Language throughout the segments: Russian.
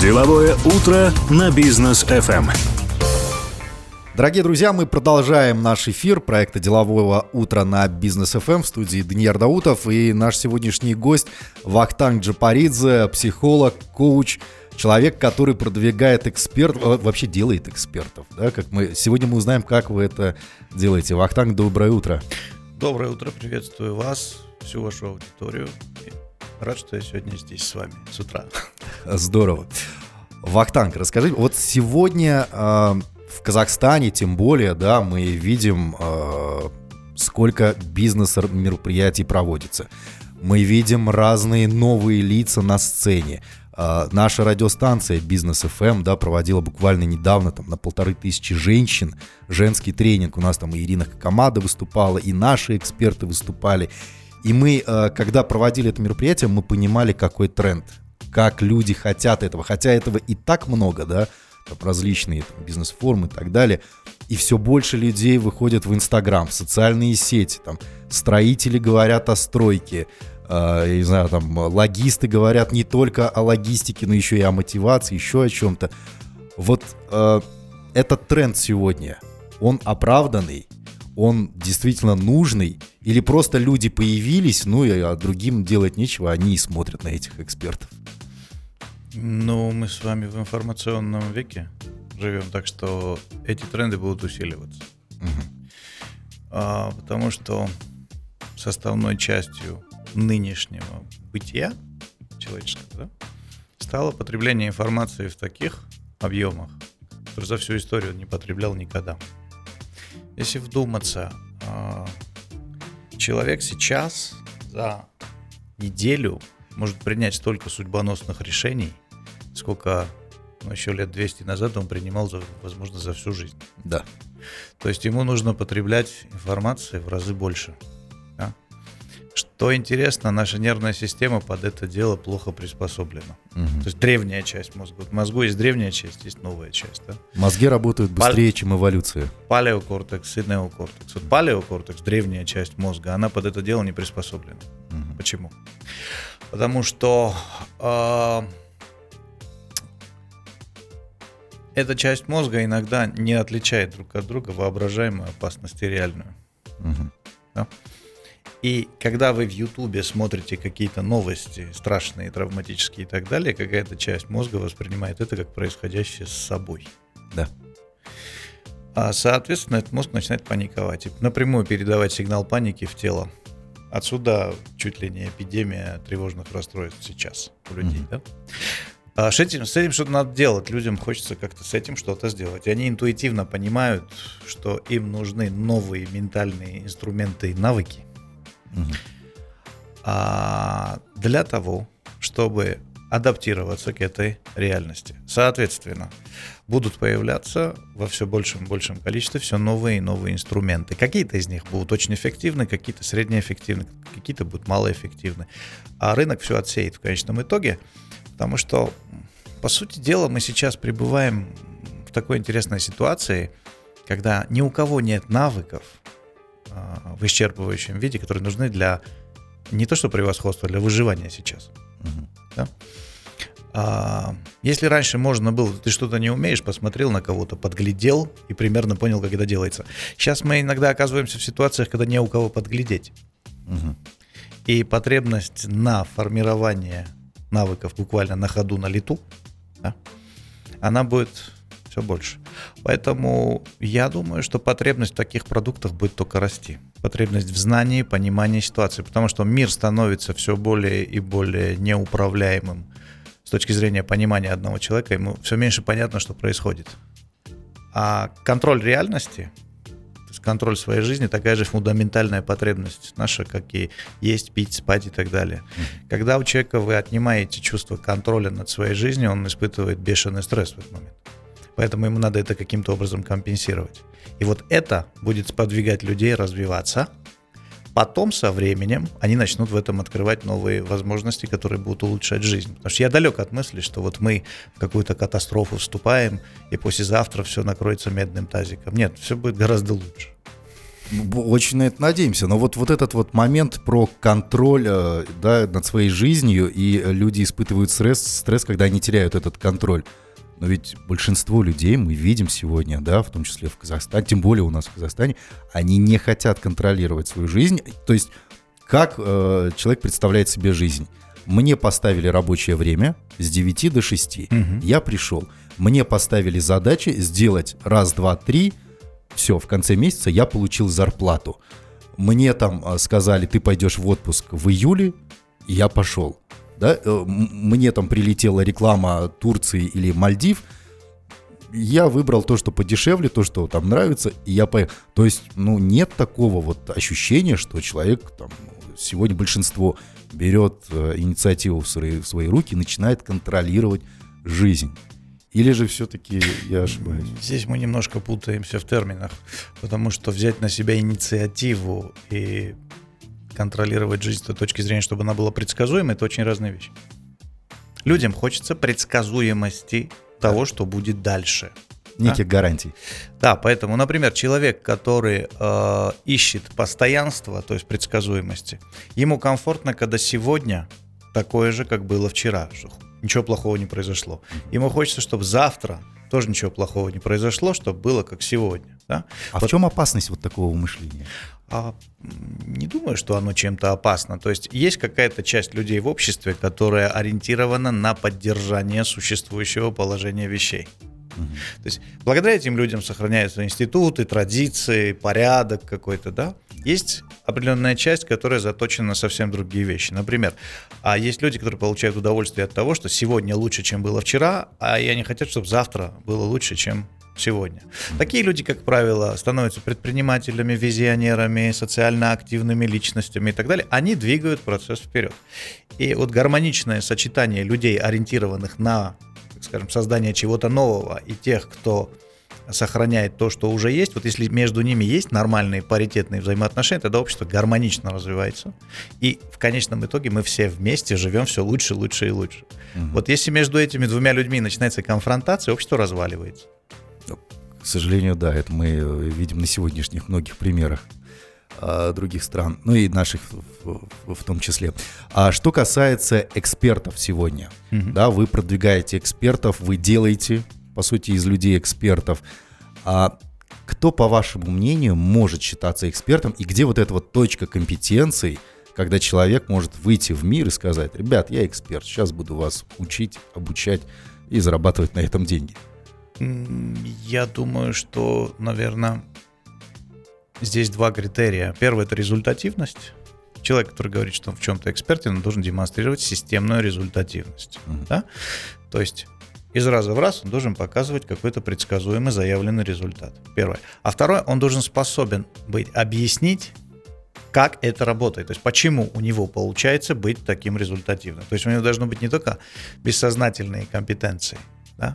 Деловое утро на бизнес FM. Дорогие друзья, мы продолжаем наш эфир проекта «Делового утра» на Бизнес ФМ в студии Даниил Даутов и наш сегодняшний гость Вахтанг Джапаридзе, психолог, коуч, человек, который продвигает эксперт, вообще делает экспертов. Да, как мы, сегодня мы узнаем, как вы это делаете. Вахтанг, доброе утро. Доброе утро, приветствую вас, всю вашу аудиторию. Рад, что я сегодня здесь с вами с утра. Здорово. Вахтанг, расскажи, вот сегодня э, в Казахстане, тем более, да, мы видим, э, сколько бизнес-мероприятий проводится. Мы видим разные новые лица на сцене. Э, наша радиостанция Бизнес FM, да, проводила буквально недавно там на полторы тысячи женщин женский тренинг. У нас там и Ирина Камада выступала, и наши эксперты выступали. И мы, э, когда проводили это мероприятие, мы понимали, какой тренд, как люди хотят этого. Хотя этого и так много, да, там различные там, бизнес-формы и так далее. И все больше людей выходят в Инстаграм, в социальные сети. Там строители говорят о стройке, э, не знаю, там логисты говорят не только о логистике, но еще и о мотивации, еще о чем-то. Вот э, этот тренд сегодня, он оправданный, он действительно нужный, или просто люди появились, ну и а другим делать нечего, они и смотрят на этих экспертов. Ну, мы с вами в информационном веке живем, так что эти тренды будут усиливаться. Угу. А, потому что составной частью нынешнего бытия человеческого да, стало потребление информации в таких объемах, которые за всю историю не потреблял никогда. Если вдуматься, а, человек сейчас за неделю может принять столько судьбоносных решений, сколько ну, еще лет 200 назад он принимал, возможно, за всю жизнь. Да. То есть ему нужно потреблять информации в разы больше. Что интересно, наша нервная система под это дело плохо приспособлена. Угу. То есть древняя часть мозга. В мозгу есть древняя часть, есть новая часть. Да? Мозги работают быстрее, Пал... чем эволюция. Палеокортекс и неокортекс. Вот палеокортекс, древняя часть мозга, она под это дело не приспособлена. Угу. Почему? Потому что э, эта часть мозга иногда не отличает друг от друга воображаемую опасность и реальную. Угу. Да? И когда вы в Ютубе смотрите какие-то новости страшные, травматические и так далее, какая-то часть мозга воспринимает это как происходящее с собой. Да. А, соответственно, этот мозг начинает паниковать и напрямую передавать сигнал паники в тело. Отсюда чуть ли не эпидемия тревожных расстройств сейчас у людей. Mm-hmm. Да? А с этим, с этим что-то надо делать. Людям хочется как-то с этим что-то сделать. И они интуитивно понимают, что им нужны новые ментальные инструменты и навыки, а, для того, чтобы адаптироваться к этой реальности. Соответственно, будут появляться во все большем и большем количестве все новые и новые инструменты. Какие-то из них будут очень эффективны, какие-то среднеэффективны, какие-то будут малоэффективны. А рынок все отсеет в конечном итоге, потому что, по сути дела, мы сейчас пребываем в такой интересной ситуации, когда ни у кого нет навыков, в исчерпывающем виде, которые нужны для не то что превосходства, для выживания сейчас. Угу. Да? А, если раньше можно было, ты что-то не умеешь, посмотрел на кого-то, подглядел и примерно понял, как это делается. Сейчас мы иногда оказываемся в ситуациях, когда не у кого подглядеть. Угу. И потребность на формирование навыков буквально на ходу, на лету, да, она будет все больше. Поэтому я думаю, что потребность в таких продуктах будет только расти. Потребность в знании, понимании ситуации. Потому что мир становится все более и более неуправляемым с точки зрения понимания одного человека. Ему все меньше понятно, что происходит. А контроль реальности, то есть контроль своей жизни, такая же фундаментальная потребность наша, как и есть, пить, спать и так далее. Когда у человека вы отнимаете чувство контроля над своей жизнью, он испытывает бешеный стресс в этот момент. Поэтому ему надо это каким-то образом компенсировать. И вот это будет сподвигать людей развиваться. Потом со временем они начнут в этом открывать новые возможности, которые будут улучшать жизнь. Потому что я далек от мысли, что вот мы в какую-то катастрофу вступаем, и послезавтра все накроется медным тазиком. Нет, все будет гораздо лучше. Очень на это надеемся. Но вот, вот этот вот момент про контроль э, да, над своей жизнью, и люди испытывают стресс, стресс, когда они теряют этот контроль. Но ведь большинство людей мы видим сегодня, да, в том числе в Казахстане, тем более у нас в Казахстане, они не хотят контролировать свою жизнь. То есть как э, человек представляет себе жизнь? Мне поставили рабочее время с 9 до 6. Угу. Я пришел. Мне поставили задачи сделать раз, два, три – все, в конце месяца я получил зарплату. Мне там а, сказали, ты пойдешь в отпуск в июле, и я пошел. Да? Э, мне там прилетела реклама Турции или Мальдив, я выбрал то, что подешевле, то, что там нравится, и я поехал. То есть, ну, нет такого вот ощущения, что человек там сегодня большинство берет э, инициативу в свои, в свои руки и начинает контролировать жизнь. Или же все-таки я ошибаюсь? Здесь мы немножко путаемся в терминах, потому что взять на себя инициативу и контролировать жизнь с той точки зрения, чтобы она была предсказуемой, это очень разные вещи. Людям хочется предсказуемости того, что будет дальше. Неких да? гарантий. Да, поэтому, например, человек, который э, ищет постоянства, то есть предсказуемости, ему комфортно, когда сегодня такое же, как было вчера ничего плохого не произошло. Ему хочется, чтобы завтра тоже ничего плохого не произошло, чтобы было как сегодня. Да? А вот. в чем опасность вот такого мышления? А, не думаю, что оно чем-то опасно. То есть есть какая-то часть людей в обществе, которая ориентирована на поддержание существующего положения вещей. Угу. То есть благодаря этим людям сохраняются институты, традиции, порядок какой-то, да. Есть определенная часть, которая заточена на совсем другие вещи. Например, а есть люди, которые получают удовольствие от того, что сегодня лучше, чем было вчера, а я не хотят, чтобы завтра было лучше, чем сегодня. Такие люди, как правило, становятся предпринимателями, визионерами, социально активными личностями и так далее. Они двигают процесс вперед. И вот гармоничное сочетание людей, ориентированных на скажем, создание чего-то нового и тех, кто сохраняет то, что уже есть, вот если между ними есть нормальные паритетные взаимоотношения, тогда общество гармонично развивается. И в конечном итоге мы все вместе живем все лучше, лучше и лучше. Угу. Вот если между этими двумя людьми начинается конфронтация, общество разваливается. К сожалению, да, это мы э, видим на сегодняшних многих примерах а, других стран, ну и наших в, в, том числе. А что касается экспертов сегодня, mm да, вы продвигаете экспертов, вы делаете, по сути, из людей экспертов. А кто, по вашему мнению, может считаться экспертом и где вот эта вот точка компетенций, когда человек может выйти в мир и сказать, ребят, я эксперт, сейчас буду вас учить, обучать и зарабатывать на этом деньги? Я думаю, что, наверное, Здесь два критерия. Первый это результативность. Человек, который говорит, что он в чем-то экспертен, он должен демонстрировать системную результативность. Mm-hmm. Да? То есть из раза в раз он должен показывать какой-то предсказуемый заявленный результат. Первое. А второе, он должен способен быть объяснить, как это работает, то есть почему у него получается быть таким результативным. То есть у него должно быть не только бессознательные компетенции, да,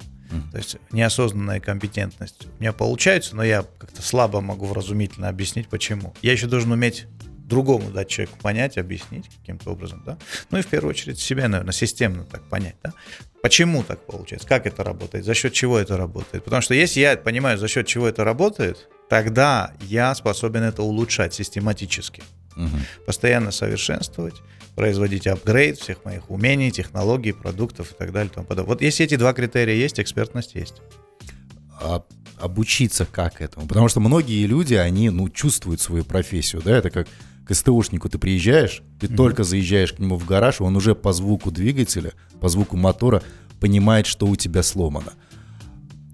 то есть неосознанная компетентность. У меня получается, но я как-то слабо могу вразумительно объяснить, почему. Я еще должен уметь другому дать человеку понять, объяснить каким-то образом, да. Ну и в первую очередь себе, наверное, системно так понять, да. Почему так получается, как это работает, за счет чего это работает. Потому что если я понимаю, за счет чего это работает, тогда я способен это улучшать систематически. Угу. Постоянно совершенствовать, производить апгрейд всех моих умений, технологий, продуктов и так далее. И тому подобное. Вот если эти два критерия есть, экспертность есть. А обучиться как этому? Потому что многие люди, они, ну, чувствуют свою профессию, да, это как к СТОшнику ты приезжаешь, ты mm-hmm. только заезжаешь к нему в гараж, он уже по звуку двигателя, по звуку мотора понимает, что у тебя сломано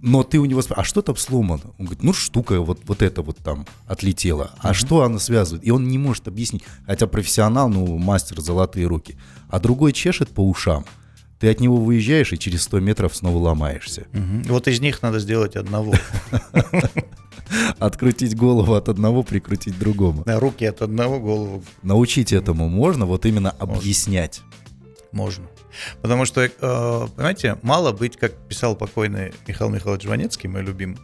но ты у него спрашиваешь, а что там сломано? Он говорит, ну штука вот, вот это вот там отлетела. А mm-hmm. что она связывает? И он не может объяснить. Хотя профессионал, ну, мастер золотые руки. А другой чешет по ушам. Ты от него выезжаешь и через 100 метров снова ломаешься. Угу. Вот из них надо сделать одного. Открутить голову от одного, прикрутить другому. Да, руки от одного, голову. Научить этому можно, вот именно объяснять. Можно. Потому что, э, понимаете, мало быть, как писал покойный Михаил Михайлович Жванецкий, мой любимый,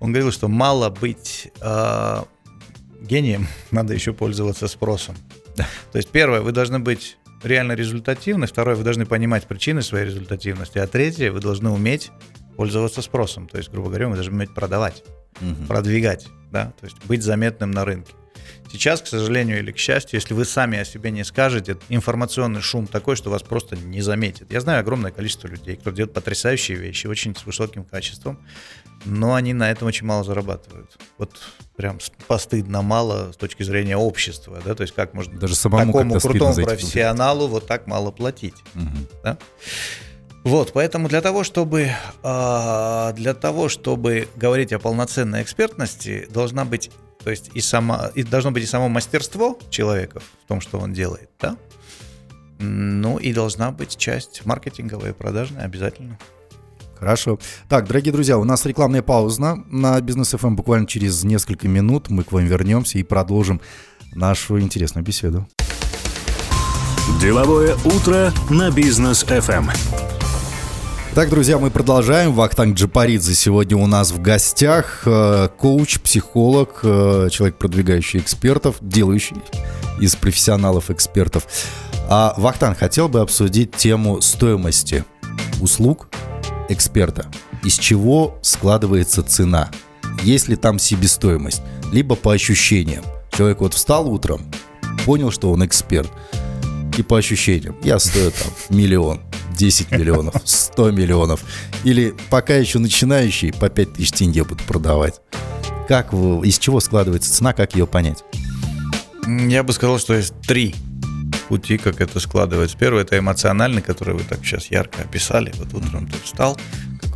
он говорил, что мало быть э, гением, надо еще пользоваться спросом. То есть, первое, вы должны быть реально результативны, второе, вы должны понимать причины своей результативности, а третье, вы должны уметь пользоваться спросом. То есть, грубо говоря, вы должны уметь продавать, угу. продвигать, да, то есть быть заметным на рынке. Сейчас, к сожалению или к счастью, если вы сами о себе не скажете, информационный шум такой, что вас просто не заметит. Я знаю огромное количество людей, кто делает потрясающие вещи, очень с высоким качеством, но они на этом очень мало зарабатывают. Вот прям постыдно мало с точки зрения общества, да, то есть как можно Даже самому такому крутому профессионалу вот так мало платить, угу. да? Вот, поэтому для того, чтобы а, для того, чтобы говорить о полноценной экспертности, должна быть, то есть и сама, и должно быть и само мастерство человека в том, что он делает, да. Ну и должна быть часть маркетинговая и продажная обязательно. Хорошо. Так, дорогие друзья, у нас рекламная пауза на Бизнес FM. Буквально через несколько минут мы к вам вернемся и продолжим нашу интересную беседу. Деловое утро на Бизнес FM. Так, друзья, мы продолжаем. Вахтанг Джапаридзе сегодня у нас в гостях. Э, коуч, психолог, э, человек, продвигающий экспертов, делающий из профессионалов экспертов. А Вахтанг хотел бы обсудить тему стоимости услуг эксперта. Из чего складывается цена? Есть ли там себестоимость? Либо по ощущениям. Человек вот встал утром, понял, что он эксперт. И по ощущениям, я стою там миллион, 10 миллионов, 100 миллионов. Или пока еще начинающий, по 5 тысяч тенге буду продавать. Как, из чего складывается цена, как ее понять? Я бы сказал, что есть три пути, как это складывается. Первый это эмоциональный, который вы так сейчас ярко описали. Вот утром ты встал,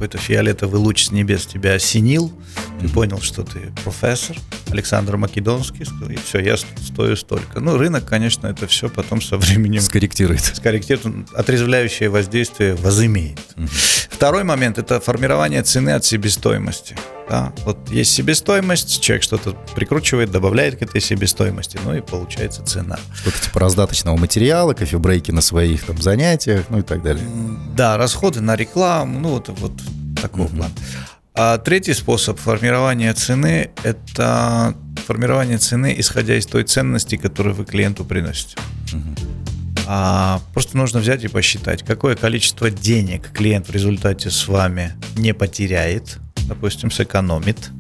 какой-то фиолетовый луч с небес тебя осенил, ты понял, что ты профессор, Александр Македонский, и все, я стою столько. Ну, рынок, конечно, это все потом со временем... Скорректирует. Скорректирует, отрезвляющее воздействие возымеет. Угу. Второй момент – это формирование цены от себестоимости. Да? Вот есть себестоимость, человек что-то прикручивает, добавляет к этой себестоимости, ну и получается цена. Что-то типа раздаточного материала, кофебрейки на своих там занятиях, ну и так далее. Да, расходы на рекламу, ну вот, вот такого mm-hmm. плана. А третий способ формирования цены – это формирование цены, исходя из той ценности, которую вы клиенту приносите. Mm-hmm. А, просто нужно взять и посчитать, какое количество денег клиент в результате с вами не потеряет – допустим, сэкономит,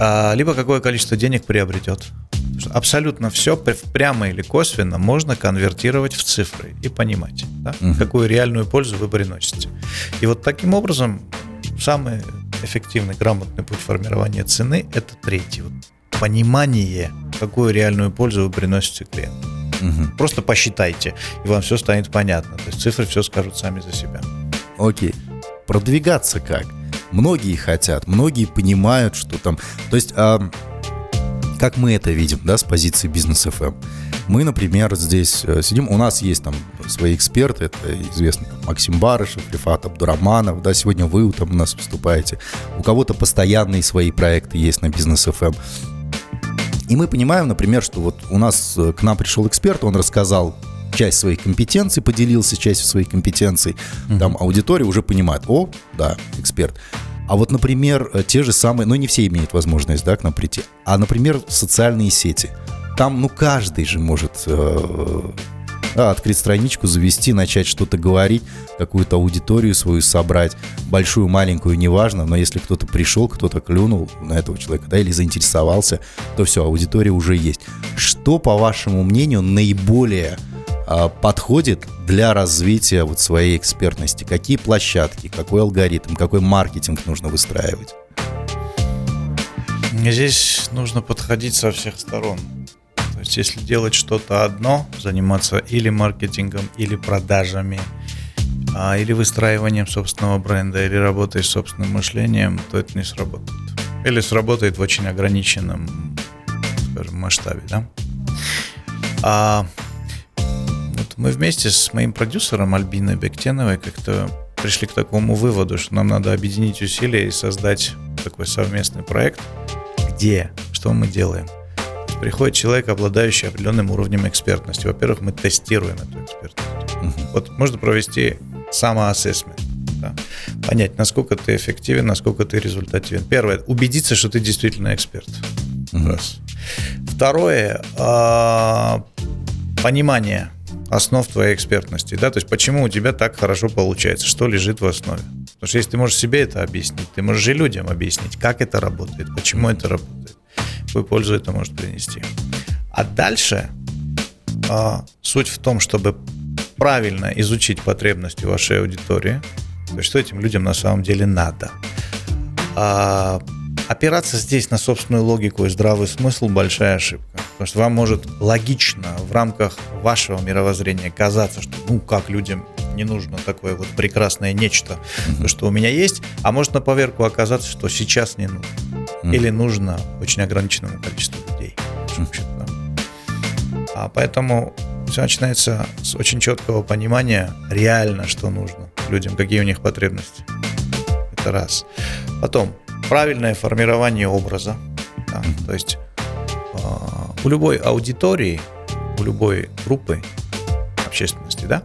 а, либо какое количество денег приобретет. Абсолютно все прямо или косвенно можно конвертировать в цифры и понимать, да, угу. какую реальную пользу вы приносите. И вот таким образом самый эффективный, грамотный путь формирования цены – это третий. Вот понимание, какую реальную пользу вы приносите клиенту. Угу. Просто посчитайте, и вам все станет понятно. То есть цифры все скажут сами за себя. Окей. Продвигаться как? Многие хотят, многие понимают, что там... То есть, а, как мы это видим, да, с позиции бизнес FM? Мы, например, здесь э, сидим, у нас есть там свои эксперты, это известный там, Максим Барышев, Рифат Абдураманов, да, сегодня вы там у нас выступаете. У кого-то постоянные свои проекты есть на бизнес FM. И мы понимаем, например, что вот у нас э, к нам пришел эксперт, он рассказал часть своих компетенций, поделился частью своих компетенций, mm-hmm. там аудитория уже понимает, о, да, эксперт. А вот, например, э, те же самые, ну не все имеют возможность, да, к нам прийти, а, например, социальные сети. Там, ну, каждый же может э, да, открыть страничку, завести, начать что-то говорить, какую-то аудиторию свою собрать, большую, маленькую, неважно, но если кто-то пришел, кто-то клюнул на этого человека, да, или заинтересовался, то все, аудитория уже есть. Что, по вашему мнению, наиболее подходит для развития вот своей экспертности? Какие площадки, какой алгоритм, какой маркетинг нужно выстраивать? Здесь нужно подходить со всех сторон. То есть, если делать что-то одно, заниматься или маркетингом, или продажами, а, или выстраиванием собственного бренда, или работой с собственным мышлением, то это не сработает. Или сработает в очень ограниченном, скажем, масштабе, да? А мы вместе с моим продюсером Альбиной Бектеновой как-то пришли к такому выводу, что нам надо объединить усилия и создать такой совместный проект, где, что мы делаем. Приходит человек, обладающий определенным уровнем экспертности. Во-первых, мы тестируем эту экспертность. Uh-huh. Вот можно провести самоассессмент. Да? Понять, насколько ты эффективен, насколько ты результативен. Первое, убедиться, что ты действительно эксперт. Uh-huh. Раз. Второе, э, понимание основ твоей экспертности, да, то есть почему у тебя так хорошо получается, что лежит в основе. Потому что если ты можешь себе это объяснить, ты можешь и людям объяснить, как это работает, почему это работает. какую пользу это может принести. А дальше а, суть в том, чтобы правильно изучить потребности вашей аудитории, то есть что этим людям на самом деле надо. А, опираться здесь на собственную логику и здравый смысл – большая ошибка. Потому что вам может логично в рамках вашего мировоззрения казаться, что ну как людям не нужно такое вот прекрасное нечто, то, что у меня есть, а может на поверку оказаться, что сейчас не нужно. Или нужно очень ограниченному количеству людей. А поэтому все начинается с очень четкого понимания реально, что нужно людям, какие у них потребности. Это раз. Потом, правильное формирование образа. Да, то есть э, у любой аудитории, у любой группы общественности, да,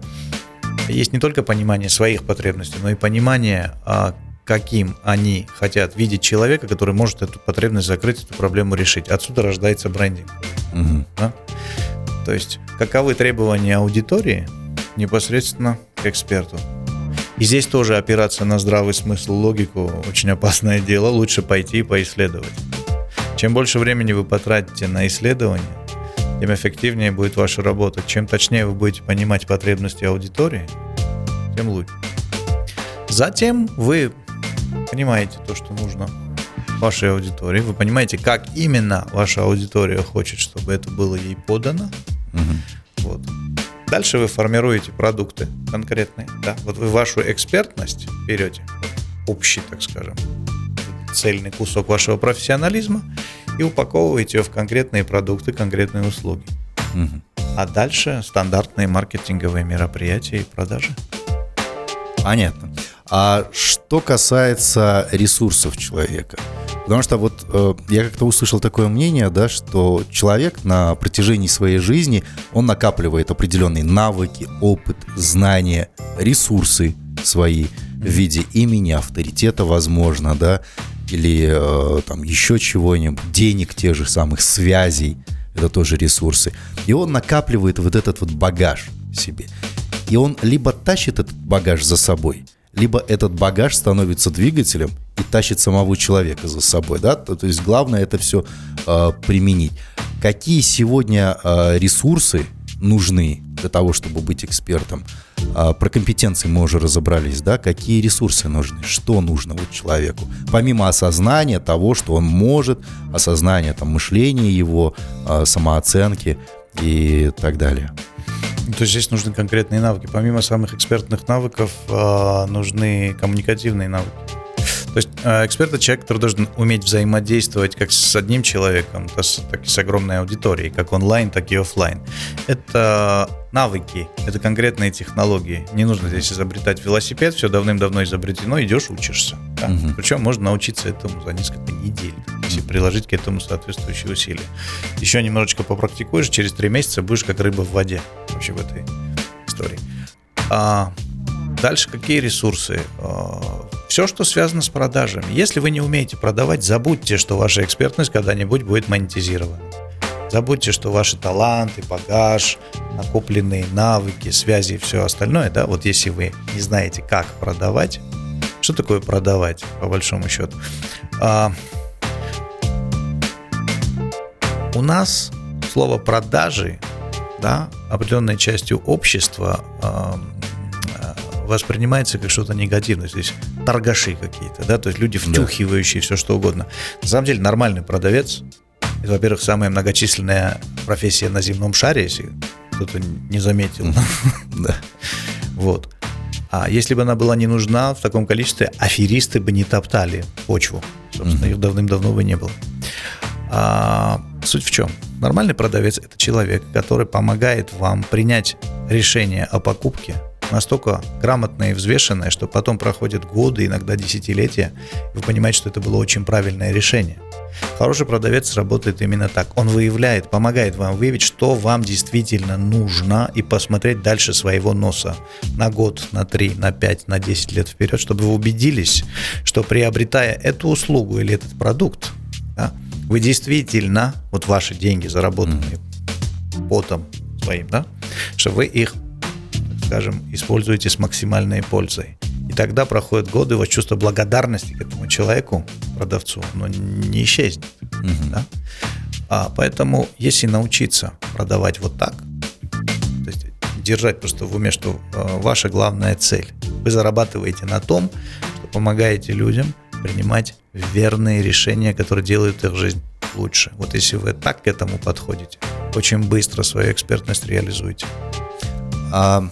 есть не только понимание своих потребностей, но и понимание, э, каким они хотят видеть человека, который может эту потребность закрыть, эту проблему решить. Отсюда рождается брендинг. Угу. Да? То есть, каковы требования аудитории непосредственно к эксперту. И здесь тоже опираться на здравый смысл, логику очень опасное дело. Лучше пойти и поисследовать. Чем больше времени вы потратите на исследование, тем эффективнее будет ваша работа. Чем точнее вы будете понимать потребности аудитории, тем лучше. Затем вы понимаете то, что нужно вашей аудитории, вы понимаете, как именно ваша аудитория хочет, чтобы это было ей подано. Угу. Вот. Дальше вы формируете продукты конкретные. Да? Вот вы вашу экспертность берете, общий, так скажем, цельный кусок вашего профессионализма и упаковываете ее в конкретные продукты, конкретные услуги. Угу. А дальше стандартные маркетинговые мероприятия и продажи. Понятно. А что касается ресурсов человека, потому что вот э, я как-то услышал такое мнение, да, что человек на протяжении своей жизни он накапливает определенные навыки, опыт, знания, ресурсы свои в виде имени, авторитета, возможно, да, или э, там еще чего-нибудь, денег тех же самых связей, это тоже ресурсы. И он накапливает вот этот вот багаж себе. И он либо тащит этот багаж за собой – либо этот багаж становится двигателем и тащит самого человека за собой, да, то, то есть главное это все э, применить. Какие сегодня э, ресурсы нужны для того, чтобы быть экспертом? Э, про компетенции мы уже разобрались, да, какие ресурсы нужны, что нужно вот человеку, помимо осознания того, что он может, осознания там мышления его, э, самооценки и так далее. Ну, то есть здесь нужны конкретные навыки. Помимо самых экспертных навыков, э, нужны коммуникативные навыки. То есть э, эксперт это человек, который должен уметь взаимодействовать как с одним человеком, так и с огромной аудиторией, как онлайн, так и офлайн. Это навыки, это конкретные технологии. Не нужно здесь изобретать велосипед, все давным-давно изобретено, идешь, учишься. Да? Угу. Причем можно научиться этому за несколько недель, если приложить к этому соответствующие усилия. Еще немножечко попрактикуешь, через три месяца будешь как рыба в воде вообще в этой истории. А дальше какие ресурсы? А, все, что связано с продажами. Если вы не умеете продавать, забудьте, что ваша экспертность когда-нибудь будет монетизирована. Забудьте, что ваши таланты, багаж, накопленные навыки, связи и все остальное, да, вот если вы не знаете, как продавать, что такое продавать, по большому счету? А, у нас слово продажи, да, определенной частью общества а, воспринимается как что-то негативное. Здесь торгаши какие-то, да, то есть люди, втюхивающие да. все что угодно. На самом деле нормальный продавец, это, во-первых, самая многочисленная профессия на земном шаре, если кто-то не заметил. Да. Вот. А если бы она была не нужна в таком количестве, аферисты бы не топтали почву. Собственно, их давным-давно бы не было. А, суть в чем? Нормальный продавец – это человек, который помогает вам принять решение о покупке настолько грамотное и взвешенное, что потом проходят годы, иногда десятилетия, и вы понимаете, что это было очень правильное решение. Хороший продавец работает именно так. Он выявляет, помогает вам выявить, что вам действительно нужно, и посмотреть дальше своего носа на год, на три, на пять, на десять лет вперед, чтобы вы убедились, что приобретая эту услугу или этот продукт, да, вы действительно, вот ваши деньги, заработанные mm-hmm. потом своим, да, что вы их скажем, используете с максимальной пользой. И тогда проходят годы, вот чувство благодарности к этому человеку, продавцу, но не исчезнет. Угу. Да? А, поэтому, если научиться продавать вот так, то есть держать просто в уме, что э, ваша главная цель, вы зарабатываете на том, что помогаете людям принимать верные решения, которые делают их жизнь лучше. Вот если вы так к этому подходите, очень быстро свою экспертность реализуете. А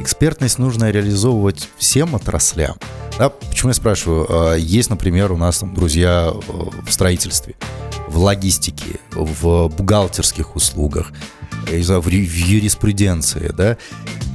экспертность нужно реализовывать всем отраслям. Да, почему я спрашиваю? А, есть, например, у нас там друзья э, в строительстве, в логистике, в бухгалтерских услугах, в юриспруденции, да,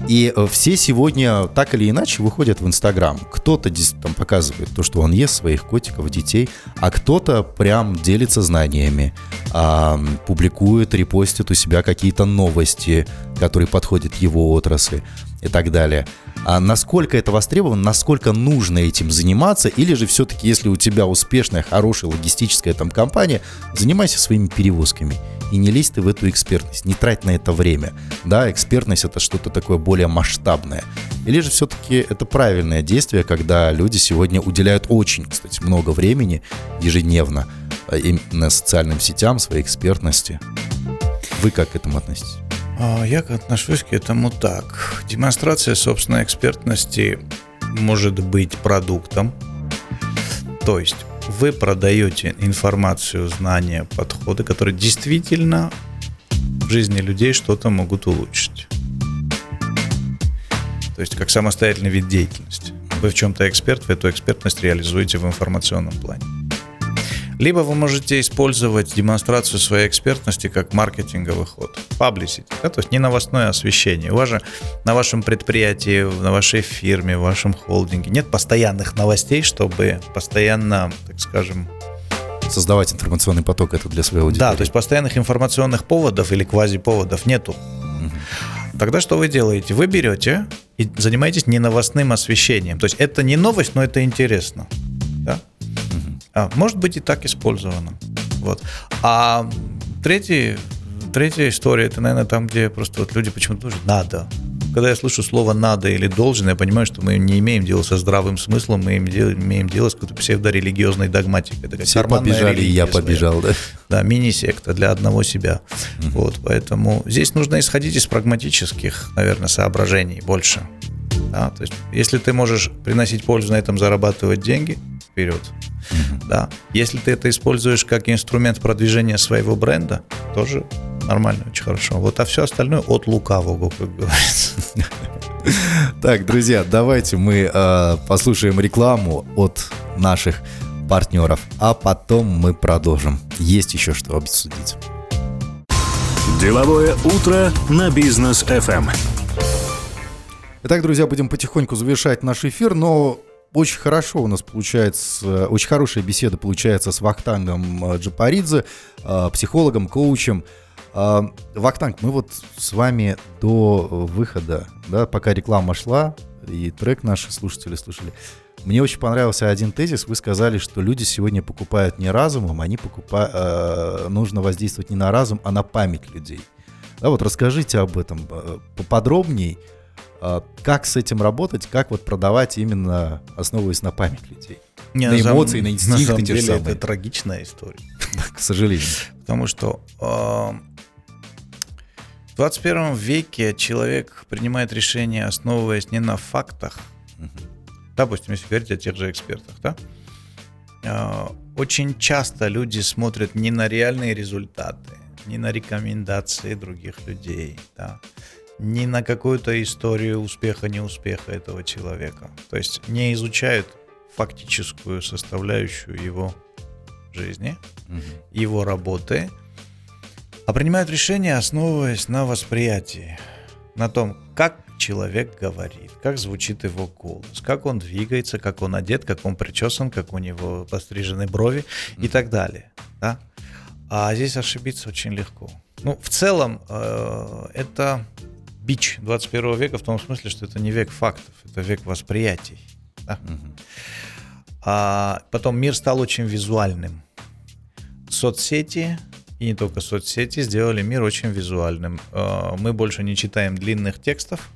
и э, все сегодня так или иначе выходят в Инстаграм. Кто-то там показывает то, что он ест своих котиков, детей, а кто-то прям делится знаниями, а, публикует, репостит у себя какие-то новости, которые подходят его отрасли и так далее. А насколько это востребовано, насколько нужно этим заниматься, или же все-таки, если у тебя успешная, хорошая логистическая там компания, занимайся своими перевозками и не лезь ты в эту экспертность, не трать на это время. Да, экспертность это что-то такое более масштабное. Или же все-таки это правильное действие, когда люди сегодня уделяют очень, кстати, много времени ежедневно а, именно социальным сетям, своей экспертности. Вы как к этому относитесь? А, я отношусь к этому так. Демонстрация собственной экспертности может быть продуктом. То есть вы продаете информацию, знания, подходы, которые действительно в жизни людей что-то могут улучшить. То есть как самостоятельный вид деятельности. Вы в чем-то эксперт, вы эту экспертность реализуете в информационном плане. Либо вы можете использовать демонстрацию своей экспертности как маркетинговый ход. Publicity, да, то есть не новостное освещение. У вас же на вашем предприятии, на вашей фирме, в вашем холдинге нет постоянных новостей, чтобы постоянно, так скажем, создавать информационный поток это для своей аудитории. Да, то есть постоянных информационных поводов или квазиповодов нету. Тогда что вы делаете? Вы берете и занимаетесь не новостным освещением. То есть это не новость, но это интересно. Да? А, может быть и так использовано. Вот. А третий, третья история, это, наверное, там, где просто вот люди почему-то тоже надо. Когда я слышу слово «надо» или «должен», я понимаю, что мы не имеем дела со здравым смыслом, мы имеем дело с какой-то псевдорелигиозной догматикой. Это Все побежали, и я побежал, да? Да, мини-секта для одного себя. Угу. Вот, поэтому здесь нужно исходить из прагматических, наверное, соображений больше. Да, то есть, если ты можешь приносить пользу на этом, зарабатывать деньги, вперед. Да. Если ты это используешь как инструмент продвижения своего бренда, тоже нормально, очень хорошо. Вот, а все остальное от лукавого, как говорится. Так, друзья, давайте мы э, послушаем рекламу от наших партнеров, а потом мы продолжим. Есть еще что обсудить. Деловое утро на бизнес FM. Итак, друзья, будем потихоньку завершать наш эфир, но очень хорошо у нас получается, очень хорошая беседа получается с Вахтангом э, Джапаридзе, э, психологом, коучем. Э, Вахтанг, мы вот с вами до выхода, да, пока реклама шла, и трек наши слушатели слушали, мне очень понравился один тезис. Вы сказали, что люди сегодня покупают не разумом, они покупают, э, нужно воздействовать не на разум, а на память людей. Да, вот расскажите об этом поподробнее. А, как с этим работать, как вот продавать именно основываясь на память людей? Не, на эмоции, на инстинкты. На самом деле самые. это трагичная история. К сожалению. Потому что э, в 21 веке человек принимает решения, основываясь не на фактах, допустим, если говорить о тех же экспертах, да, э, очень часто люди смотрят не на реальные результаты, не на рекомендации других людей, да, ни на какую-то историю успеха, неуспеха этого человека. То есть не изучают фактическую составляющую его жизни, угу. его работы, а принимают решения, основываясь на восприятии, на том, как человек говорит, как звучит его голос, как он двигается, как он одет, как он причесан, как у него пострижены брови и так далее. Да? А здесь ошибиться очень легко. Ну, в целом, э, это бич 21 века в том смысле, что это не век фактов, это век восприятий. Да? Угу. А потом мир стал очень визуальным. Соцсети и не только соцсети сделали мир очень визуальным. А, мы больше не читаем длинных текстов,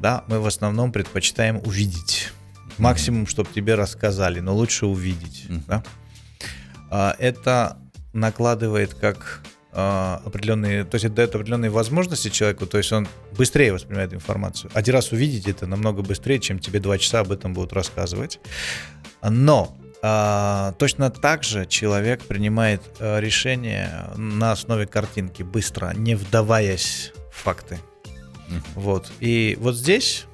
да, мы в основном предпочитаем увидеть. Максимум, чтобы тебе рассказали, но лучше увидеть. Да? А, это накладывает как определенные, то есть это дает определенные возможности человеку, то есть он быстрее воспринимает информацию. Один раз увидеть это намного быстрее, чем тебе два часа об этом будут рассказывать. Но а, точно так же человек принимает а, решение на основе картинки быстро, не вдаваясь в факты. Mm-hmm. Вот. И вот здесь,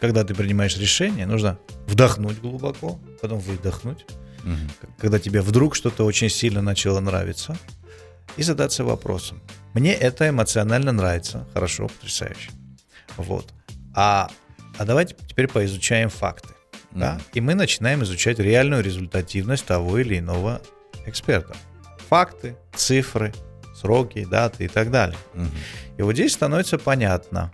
когда ты принимаешь решение, нужно вдохнуть глубоко, потом выдохнуть. Mm-hmm. Когда тебе вдруг что-то очень сильно начало нравиться, и задаться вопросом. Мне это эмоционально нравится. Хорошо, потрясающе. Вот. А, а давайте теперь поизучаем факты. Mm-hmm. Да? И мы начинаем изучать реальную результативность того или иного эксперта. Факты, цифры, сроки, даты и так далее. Mm-hmm. И вот здесь становится понятно,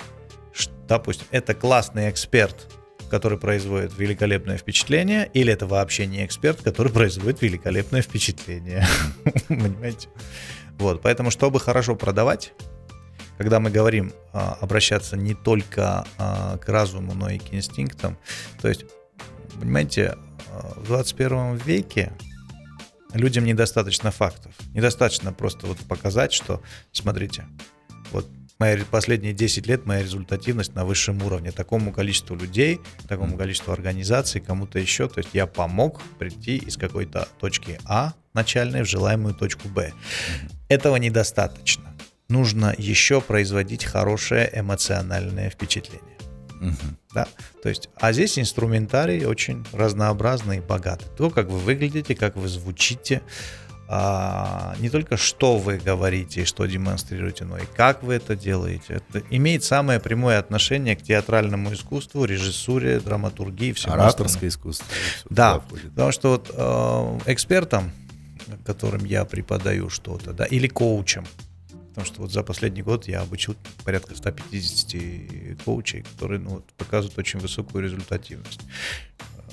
что, допустим, это классный эксперт, который производит великолепное впечатление, или это вообще не эксперт, который производит великолепное впечатление. Понимаете? Вот, поэтому, чтобы хорошо продавать, когда мы говорим а, обращаться не только а, к разуму, но и к инстинктам, то есть, понимаете, а, в 21 веке людям недостаточно фактов. Недостаточно просто вот показать, что, смотрите, вот мои последние 10 лет моя результативность на высшем уровне такому количеству людей, такому количеству организаций, кому-то еще. То есть я помог прийти из какой-то точки А начальной в желаемую точку Б. Этого недостаточно. Нужно еще производить хорошее эмоциональное впечатление. Угу. Да? То есть, а здесь инструментарий очень разнообразный и богатый. То, как вы выглядите, как вы звучите, а, не только что вы говорите и что демонстрируете, но и как вы это делаете. Это имеет самое прямое отношение к театральному искусству, режиссуре, драматургии, всему Ораторское искусство. Да, входит. потому что вот э, экспертам, которым я преподаю что-то, да, или коучам, Потому что вот за последний год я обучил порядка 150 коучей, которые ну, вот, показывают очень высокую результативность.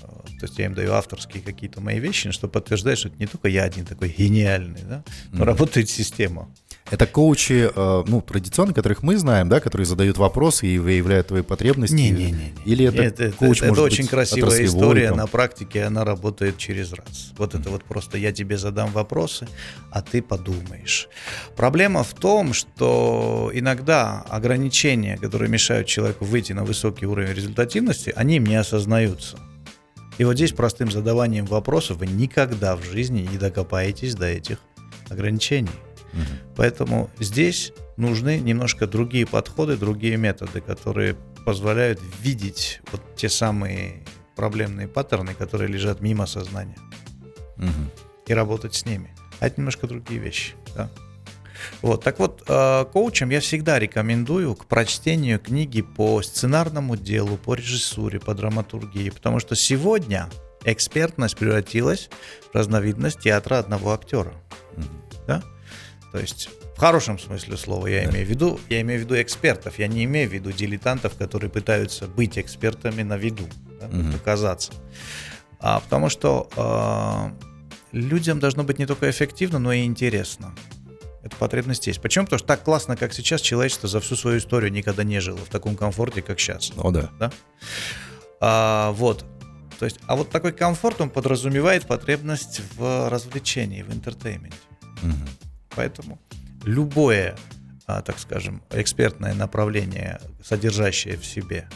То есть я им даю авторские какие-то мои вещи, что подтверждает, что это не только я один такой гениальный, да, но mm-hmm. работает система. Это коучи, э, ну, традиционные, которых мы знаем, да, которые задают вопросы и выявляют твои потребности? Не-не-не. Или это, это коуч, Это, это очень красивая история, там? на практике она работает через раз. Вот mm-hmm. это вот просто я тебе задам вопросы, а ты подумаешь. Проблема в том, что иногда ограничения, которые мешают человеку выйти на высокий уровень результативности, они им не осознаются. И вот здесь простым задаванием вопросов вы никогда в жизни не докопаетесь до этих ограничений. Угу. Поэтому здесь нужны немножко другие подходы, другие методы, которые позволяют видеть вот те самые проблемные паттерны, которые лежат мимо сознания. Угу. И работать с ними. А это немножко другие вещи. Да? Вот, так вот, э, коучам я всегда рекомендую к прочтению книги по сценарному делу, по режиссуре, по драматургии, потому что сегодня экспертность превратилась в разновидность театра одного актера. Mm-hmm. Да? То есть в хорошем смысле слова я имею в виду, я имею в виду экспертов, я не имею в виду дилетантов, которые пытаются быть экспертами на виду, да, mm-hmm. показаться. А, потому что э, людям должно быть не только эффективно, но и интересно. Эта потребность есть. Почему? Потому что так классно, как сейчас, человечество за всю свою историю никогда не жило в таком комфорте, как сейчас. О, да. да? А, вот. То есть, а вот такой комфорт, он подразумевает потребность в развлечении, в entertainment е. Угу. Поэтому любое, а, так скажем, экспертное направление, содержащее в себе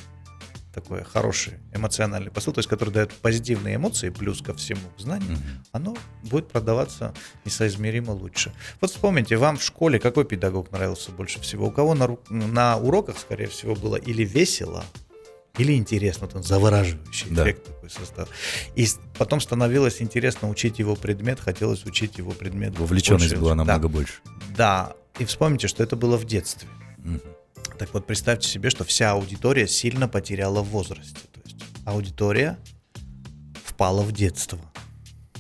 такой хороший эмоциональный посыл, то есть который дает позитивные эмоции, плюс ко всему к знанию, mm-hmm. оно будет продаваться несоизмеримо лучше. Вот вспомните, вам в школе какой педагог нравился больше всего? У кого на, на уроках, скорее всего, было или весело, или интересно, он завораживающий да. эффект такой состав. И потом становилось интересно учить его предмет, хотелось учить его предмет. Вовлеченность больше. была намного да. больше. Да, и вспомните, что это было в детстве. Угу. Так вот, представьте себе, что вся аудитория сильно потеряла в возрасте. То есть аудитория впала в детство.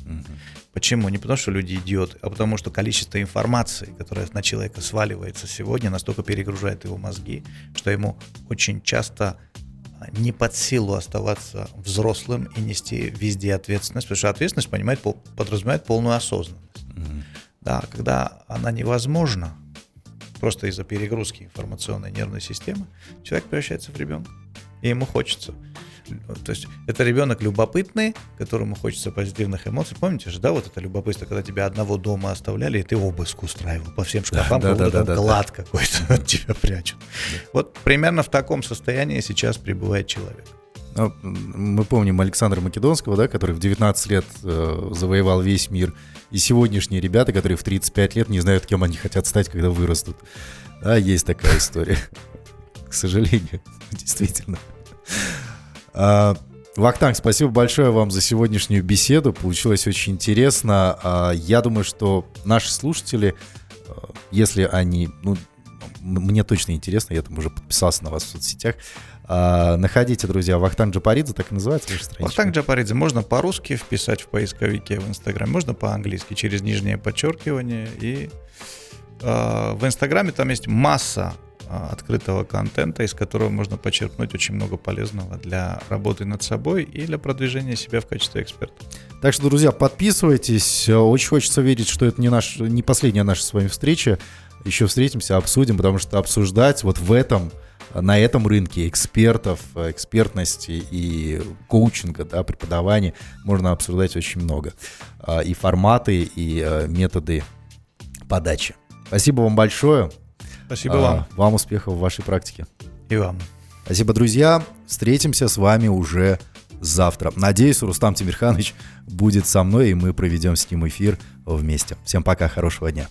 Угу. Почему? Не потому, что люди идиоты, а потому, что количество информации, которое на человека сваливается сегодня, настолько перегружает его мозги, что ему очень часто не под силу оставаться взрослым и нести везде ответственность, потому что ответственность понимает, подразумевает полную осознанность. Mm-hmm. Да, когда она невозможна, просто из-за перегрузки информационной нервной системы, человек превращается в ребенка. И ему хочется То есть это ребенок любопытный, которому хочется позитивных эмоций. Помните же, да, вот это любопытство, когда тебя одного дома оставляли, и ты обыск устраивал по всем шкафам, Да, как да, будто да, там да, клад какой-то от тебя прячут. Вот примерно в таком состоянии сейчас пребывает человек. Ну, Мы помним Александра Македонского, да, который в 19 лет э, завоевал весь мир. И сегодняшние ребята, которые в 35 лет не знают, кем они хотят стать, когда вырастут. Да, есть такая история. К сожалению, действительно. А, Вахтанг, спасибо большое вам за сегодняшнюю беседу. Получилось очень интересно. А, Я думаю, что наши слушатели, э, если они, ну, мне точно интересно, я там уже подписался на вас в соцсетях. А, Находите, друзья, Вахтанг Джапаридзе, так и называется ваша страничка? Вахтанг Джапаридзе можно по-русски вписать в поисковике в Инстаграме, можно по-английски через нижнее подчеркивание. И э, в Инстаграме там есть масса э, открытого контента, из которого можно почерпнуть очень много полезного для работы над собой и для продвижения себя в качестве эксперта. Так что, друзья, подписывайтесь. Очень хочется верить, что это не, наш, не последняя наша с вами встреча. Еще встретимся, обсудим, потому что обсуждать вот в этом, на этом рынке экспертов, экспертности и коучинга, да, преподавания можно обсуждать очень много. А, И форматы, и э, методы подачи. Спасибо вам большое. Спасибо А, вам Вам успехов в вашей практике. и вам. Спасибо, друзья. Встретимся с вами уже завтра. Надеюсь, Рустам Тимирханович будет со мной, и мы проведем с ним эфир вместе. Всем пока, хорошего дня.